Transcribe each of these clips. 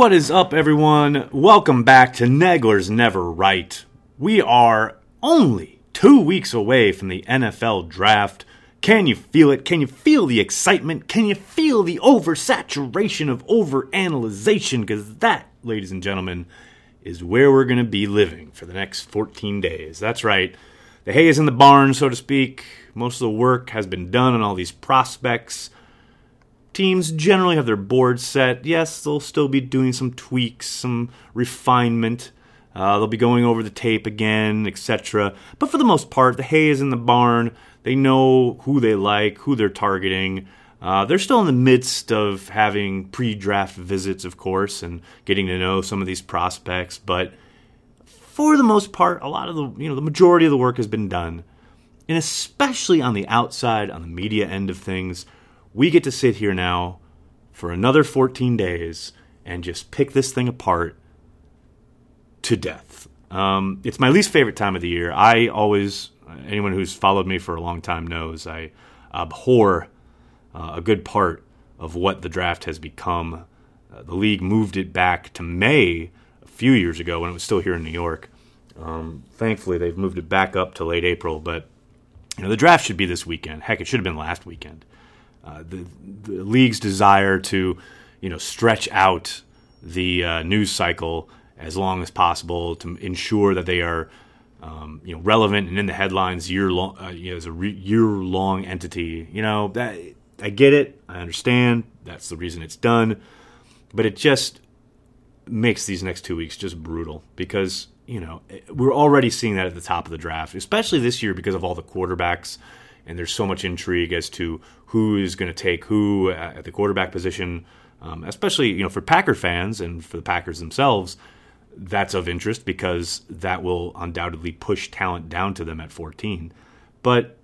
What is up, everyone? Welcome back to Nagler's Never Right. We are only two weeks away from the NFL draft. Can you feel it? Can you feel the excitement? Can you feel the oversaturation of overanalyzation? Because that, ladies and gentlemen, is where we're going to be living for the next 14 days. That's right. The hay is in the barn, so to speak. Most of the work has been done on all these prospects teams generally have their board set. Yes, they'll still be doing some tweaks, some refinement. Uh, they'll be going over the tape again, etc. But for the most part, the hay is in the barn. They know who they like, who they're targeting. Uh, they're still in the midst of having pre-draft visits, of course, and getting to know some of these prospects. But for the most part, a lot of the you know the majority of the work has been done, and especially on the outside, on the media end of things, we get to sit here now for another 14 days and just pick this thing apart to death. Um, it's my least favorite time of the year. I always, anyone who's followed me for a long time knows, I abhor uh, a good part of what the draft has become. Uh, the league moved it back to May a few years ago when it was still here in New York. Um, thankfully, they've moved it back up to late April, but you know the draft should be this weekend. Heck, it should have been last weekend. Uh, the, the league's desire to, you know, stretch out the uh, news cycle as long as possible to ensure that they are, um, you know, relevant and in the headlines year long uh, you know, as a re- year long entity. You know that I get it, I understand. That's the reason it's done, but it just makes these next two weeks just brutal because you know we're already seeing that at the top of the draft, especially this year because of all the quarterbacks and there's so much intrigue as to who is going to take who at the quarterback position, um, especially you know for Packer fans and for the Packers themselves. That's of interest because that will undoubtedly push talent down to them at 14. But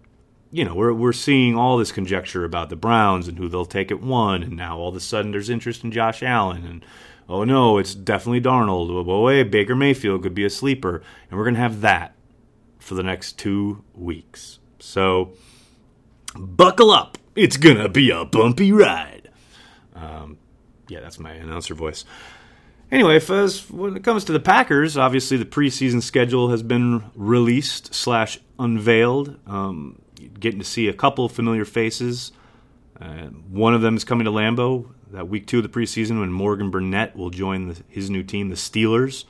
you know, we're we're seeing all this conjecture about the Browns and who they'll take at one, and now all of a sudden there's interest in Josh Allen, and oh no, it's definitely Darnold. Oh boy, Baker Mayfield could be a sleeper, and we're gonna have that for the next two weeks. So buckle up. It's gonna be a bumpy ride. Um, yeah, that's my announcer voice. Anyway, as when it comes to the Packers, obviously the preseason schedule has been released slash unveiled. Um, getting to see a couple familiar faces. Uh, one of them is coming to Lambeau that week two of the preseason when Morgan Burnett will join the, his new team, the Steelers.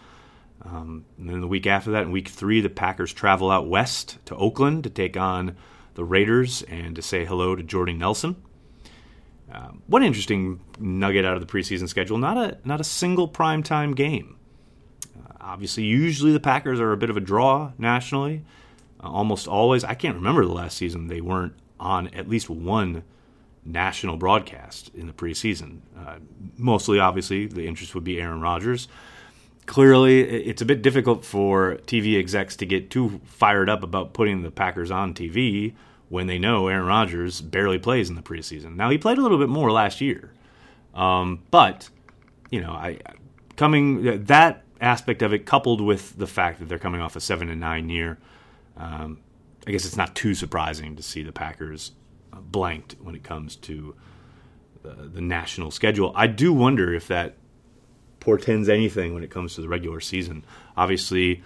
Um, and then the week after that, in week three, the Packers travel out west to Oakland to take on the Raiders and to say hello to Jordy Nelson. Um, one interesting nugget out of the preseason schedule: not a not a single primetime game. Uh, obviously, usually the Packers are a bit of a draw nationally. Uh, almost always, I can't remember the last season they weren't on at least one national broadcast in the preseason. Uh, mostly, obviously, the interest would be Aaron Rodgers. Clearly, it's a bit difficult for TV execs to get too fired up about putting the Packers on TV when they know Aaron Rodgers barely plays in the preseason. Now he played a little bit more last year, um, but you know, I coming that aspect of it coupled with the fact that they're coming off a seven and nine year, um, I guess it's not too surprising to see the Packers blanked when it comes to the, the national schedule. I do wonder if that portends anything when it comes to the regular season. Obviously.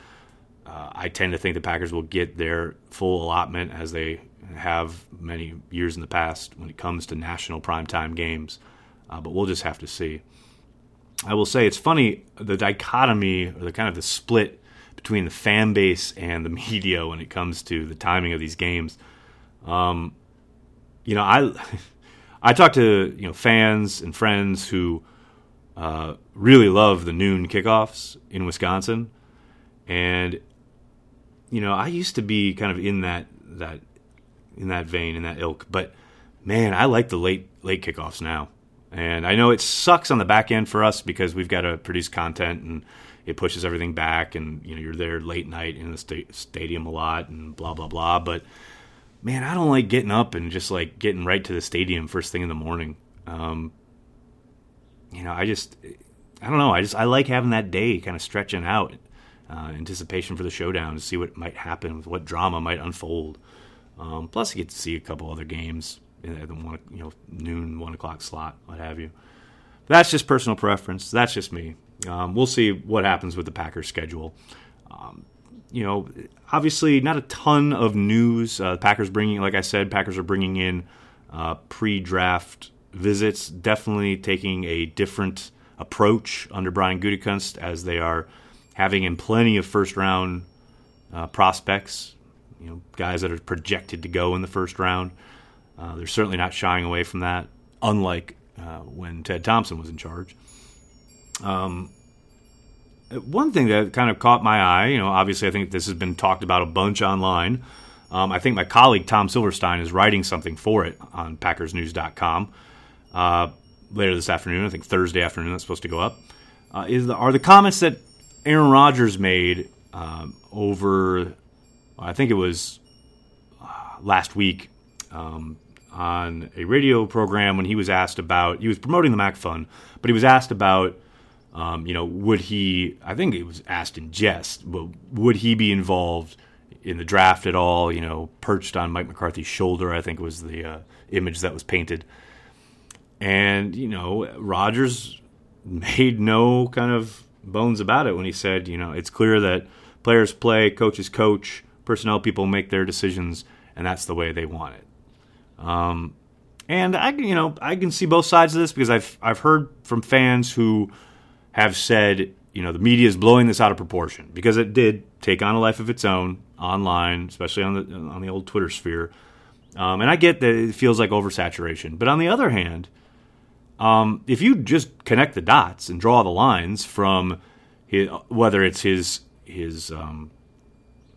Uh, I tend to think the Packers will get their full allotment as they have many years in the past when it comes to national primetime games. Uh, but we'll just have to see. I will say it's funny the dichotomy or the kind of the split between the fan base and the media when it comes to the timing of these games. Um, you know, I I talk to you know fans and friends who uh, really love the noon kickoffs in Wisconsin, and you know I used to be kind of in that that in that vein, in that ilk. But man, I like the late late kickoffs now. And I know it sucks on the back end for us because we've got to produce content and it pushes everything back and you know you're there late night in the sta- stadium a lot and blah blah blah but man i don't like getting up and just like getting right to the stadium first thing in the morning um, you know i just i don't know i just i like having that day kind of stretching out uh, anticipation for the showdown to see what might happen what drama might unfold um, plus, you get to see a couple other games in the one, you know, noon, one o'clock slot, what have you. that's just personal preference. That's just me. Um, we'll see what happens with the Packers schedule. Um, you know, obviously not a ton of news. Uh, Packers bringing, like I said, Packers are bringing in uh, pre-draft visits. Definitely taking a different approach under Brian Gutekunst as they are having in plenty of first-round uh, prospects. You know, guys that are projected to go in the first round. Uh, they're certainly not shying away from that, unlike uh, when Ted Thompson was in charge. Um, one thing that kind of caught my eye, you know, obviously I think this has been talked about a bunch online. Um, I think my colleague Tom Silverstein is writing something for it on PackersNews.com uh, later this afternoon. I think Thursday afternoon that's supposed to go up. Uh, is the, are the comments that Aaron Rodgers made um, over, I think it was uh, last week um, on a radio program when he was asked about, he was promoting the MACC Fund, but he was asked about um, you know, would he? I think it was asked in jest, but would he be involved in the draft at all? You know, perched on Mike McCarthy's shoulder, I think was the uh, image that was painted. And you know, Rodgers made no kind of bones about it when he said, you know, it's clear that players play, coaches coach, personnel people make their decisions, and that's the way they want it. Um, and I, you know, I can see both sides of this because I've I've heard from fans who have said, you know, the media is blowing this out of proportion because it did take on a life of its own online, especially on the on the old Twitter sphere. Um, and I get that it feels like oversaturation, but on the other hand, um, if you just connect the dots and draw the lines from his, whether it's his his um,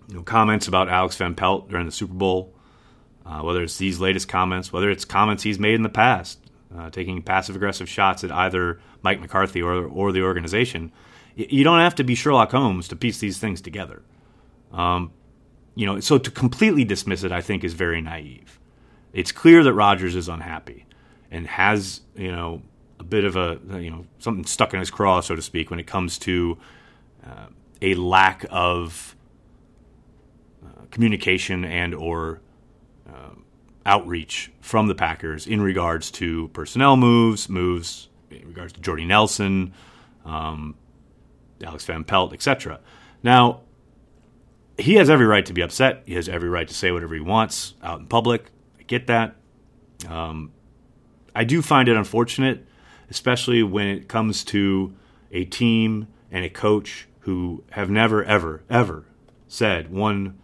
you know, comments about Alex Van Pelt during the Super Bowl, uh, whether it's these latest comments, whether it's comments he's made in the past, uh, taking passive aggressive shots at either Mike McCarthy or or the organization. You don't have to be Sherlock Holmes to piece these things together. Um, you know, so to completely dismiss it, I think, is very naive. It's clear that Rodgers is unhappy and has you know a bit of a you know something stuck in his craw, so to speak, when it comes to uh, a lack of uh, communication and or outreach from the Packers in regards to personnel moves, moves in regards to Jordy Nelson, um, Alex Van Pelt, etc. Now, he has every right to be upset. He has every right to say whatever he wants out in public. I get that. Um, I do find it unfortunate, especially when it comes to a team and a coach who have never, ever, ever said one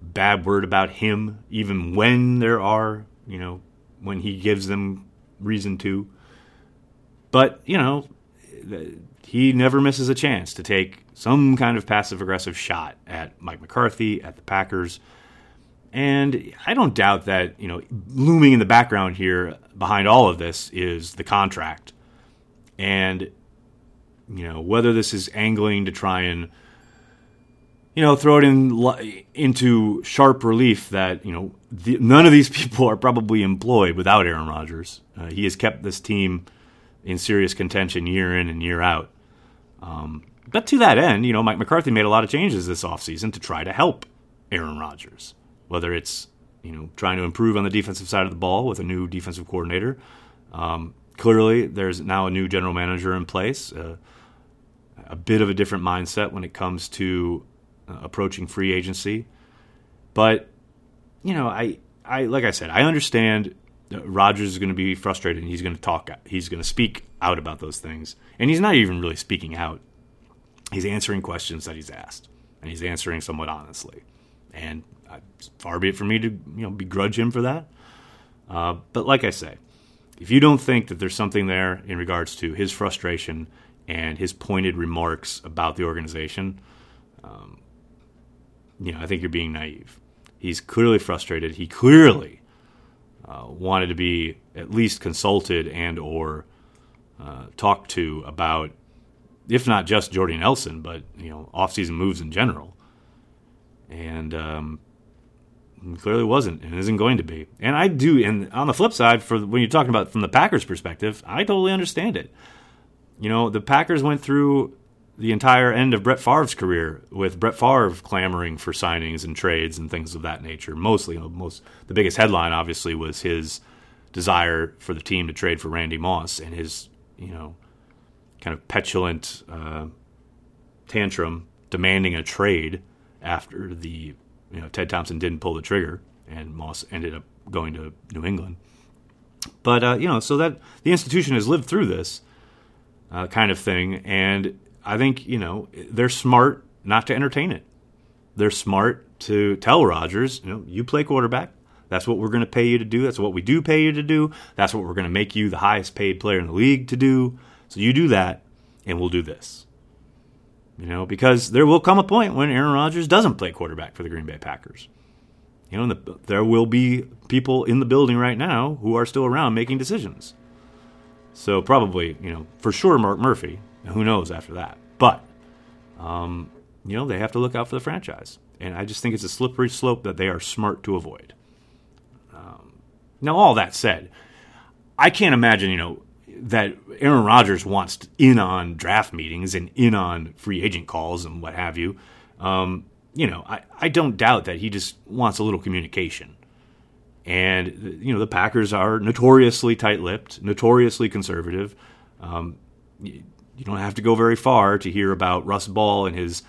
bad word about him, even when there are, you know, when he gives them reason to. But, you know, he never misses a chance to take some kind of passive aggressive shot at Mike McCarthy, at the Packers. And I don't doubt that, you know, looming in the background here behind all of this is the contract. And, you know, whether this is angling to try and you know, throw it in into sharp relief that you know the, none of these people are probably employed without Aaron Rodgers. Uh, he has kept this team in serious contention year in and year out. Um, but to that end, you know, Mike McCarthy made a lot of changes this offseason to try to help Aaron Rodgers, whether it's you know trying to improve on the defensive side of the ball with a new defensive coordinator. Um, clearly, there's now a new general manager in place. Uh, a bit of a different mindset when it comes to uh, approaching free agency. But you know, I I like I said, I understand Rodgers is going to be frustrated and he's going to talk. He's going to speak out about those things, and he's not even really speaking out. He's answering questions that he's asked, and he's answering somewhat honestly. And uh, far be it for me to you know begrudge him for that. Uh, but like I say, if you don't think that there's something there in regards to his frustration and his pointed remarks about the organization, um, you know, I think you're being naive. He's clearly frustrated. He clearly uh, wanted to be at least consulted and or uh, talked to about, if not just Jordy Nelson, but you know, offseason moves in general. And um, clearly wasn't and isn't going to be. And I do. And on the flip side, for when you're talking about from the Packers' perspective, I totally understand it. You know, the Packers went through the entire end of Brett Favre's career, with Brett Favre clamoring for signings and trades and things of that nature. Mostly, most the biggest headline obviously was his desire for the team to trade for Randy Moss and his, you know, kind of petulant uh, tantrum demanding a trade after the you know Ted Thompson didn't pull the trigger and Moss ended up going to New England. But uh, you know, so that the institution has lived through this uh, kind of thing, and I think you know they're smart not to entertain it. They're smart to tell Rodgers, you know, you play quarterback. That's what we're going to pay you to do. That's what we do pay you to do. That's what we're going to make you the highest paid player in the league to do. So you do that, and we'll do this. You know, because there will come a point when Aaron Rodgers doesn't play quarterback for the Green Bay Packers. You know, the, there will be people in the building right now who are still around making decisions. So probably, you know, for sure Mark Murphy. Who knows after that? But, um, you know, they have to look out for the franchise, and I just think it's a slippery slope that they are smart to avoid. Um, now, all that said, I can't imagine, you know, that Aaron Rodgers wants in on draft meetings and in on free agent calls and what have you. Um, you know, I, I don't doubt that he just wants a little communication. And, you know, the Packers are notoriously tight lipped, notoriously conservative. Um, you, you, don't have to go very far to hear about Russ Ball and his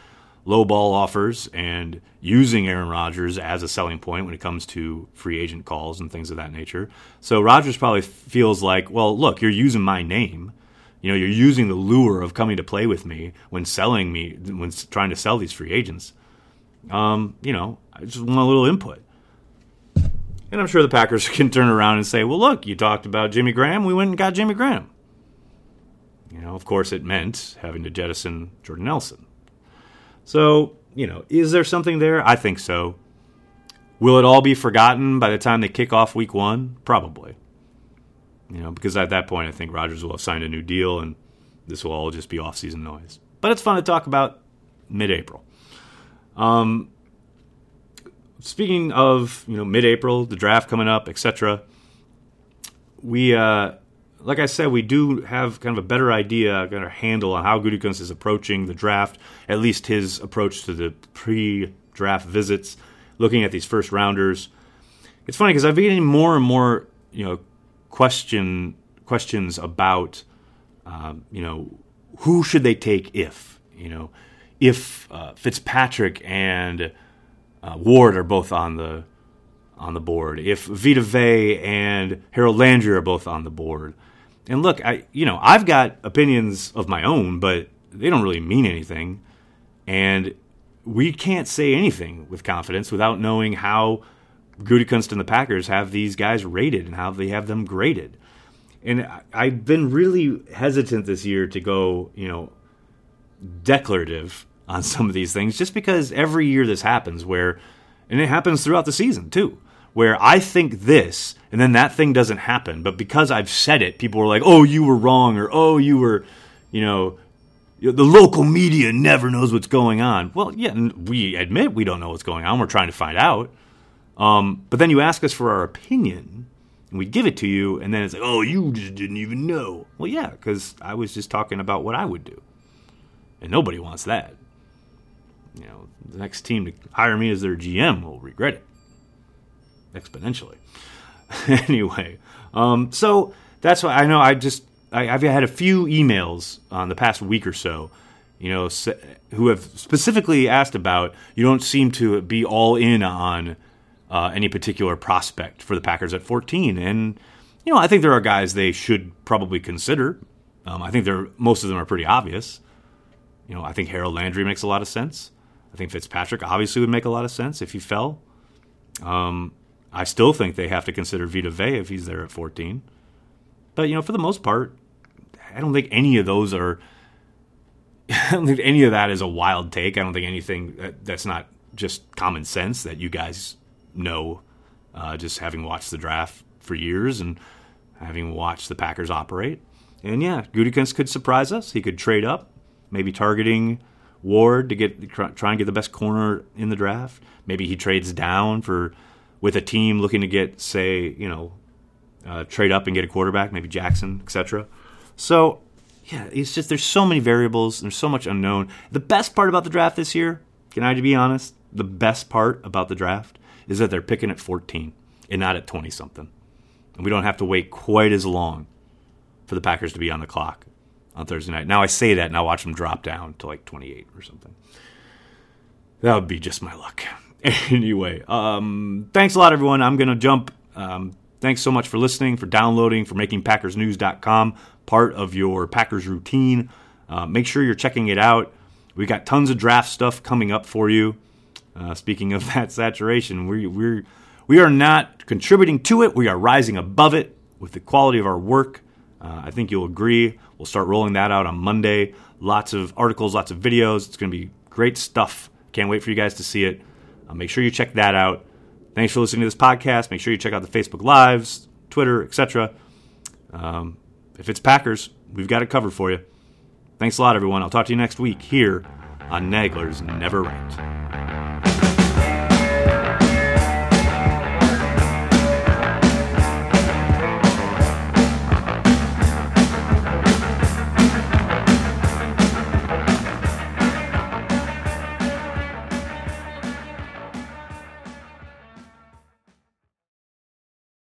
low ball offers and using Aaron Rodgers as a selling point when it comes to free agent calls and things of that nature. So Rodgers probably feels like, well, look, you're using my name. You know, you're using the lure of coming to play with me when selling me, when trying to sell these free agents. Um, you know, I just want a little input. And I'm sure the Packers can turn around and say, well, look, you talked about Jimmy Graham. We went and got Jimmy Graham. You know, of course, it meant having to jettison Jordan Nelson. So, you know, is there something there? I think so. Will it all be forgotten by the time they kick off week one? Probably. You know, because at that point, I think Rodgers will have signed a new deal and this will all just be off-season noise. But it's fun to talk about mid-April. Um, speaking of you know mid-April, the draft coming up, etc. We, uh, like I said, we do have kind of a better idea, kind of handle on how Gutekunst is approaching the draft. At least his approach to the pre-draft visits, looking at these first rounders. It's funny because I've been getting more and more, you know, question questions about, um, you know, who should they take if, you know, if uh, Fitzpatrick and uh, Ward are both on the on the board, if Vita Vea and Harold Landry are both on the board, and look, I you know I've got opinions of my own, but they don't really mean anything, and we can't say anything with confidence without knowing how Gutekunst and the Packers have these guys rated and how they have them graded. And I've been really hesitant this year to go, you know, declarative on some of these things just because every year this happens where and it happens throughout the season too where I think this and then that thing doesn't happen. But because I've said it people are like oh you were wrong or oh you were you know the local media never knows what's going on. Well yeah we admit we don't know what's going on. We're trying to find out. Um, but then you ask us for our opinion and we give it to you and then it's like oh you just didn't even know. Well yeah because I was just talking about what I would do. And nobody wants that. You know, the next team to hire me as their GM will regret it exponentially. anyway, um, so that's why I know I just I, have had a few emails on the past week or so, you know, who have specifically asked about. You don't seem to be all in on uh, any particular prospect for the Packers at 14, and you know I think there are guys they should probably consider. Um, I think they're most of them are pretty obvious. You know, I think Harold Landry makes a lot of sense. I think Fitzpatrick obviously would make a lot of sense if he fell. Um, I still think they have to consider Vita Vea if he's there at 14. But, you know, for the most part, I don't think any of those are. I don't think any of that is a wild take. I don't think anything that, that's not just common sense that you guys know, uh, just having watched the draft for years and having watched the Packers operate. And yeah, Gutekunst could surprise us. He could trade up, maybe targeting Ward to get try and get the best corner in the draft. Maybe he trades down for with a team looking to get, say, you know, uh, trade up and get a quarterback, maybe Jackson, etc. So, yeah, it's just there's so many variables. There's so much unknown. The best part about the draft this year, can I be honest? The best part about the draft is that they're picking at 14 and not at 20 something, and we don't have to wait quite as long for the Packers to be on the clock on Thursday night. Now I say that and I watch them drop down to like 28 or something. That would be just my luck. anyway, um, thanks a lot, everyone. I'm going to jump. Um, thanks so much for listening, for downloading, for making PackersNews.com part of your Packers routine. Uh, make sure you're checking it out. We got tons of draft stuff coming up for you. Uh, speaking of that saturation, we we're we are not contributing to it. We are rising above it with the quality of our work. Uh, I think you'll agree. We'll start rolling that out on Monday. Lots of articles, lots of videos. It's going to be great stuff. Can't wait for you guys to see it. Uh, make sure you check that out. Thanks for listening to this podcast. Make sure you check out the Facebook Lives, Twitter, etc. Um, if it's Packers, we've got it covered for you. Thanks a lot, everyone. I'll talk to you next week here on Nagler's Never Right.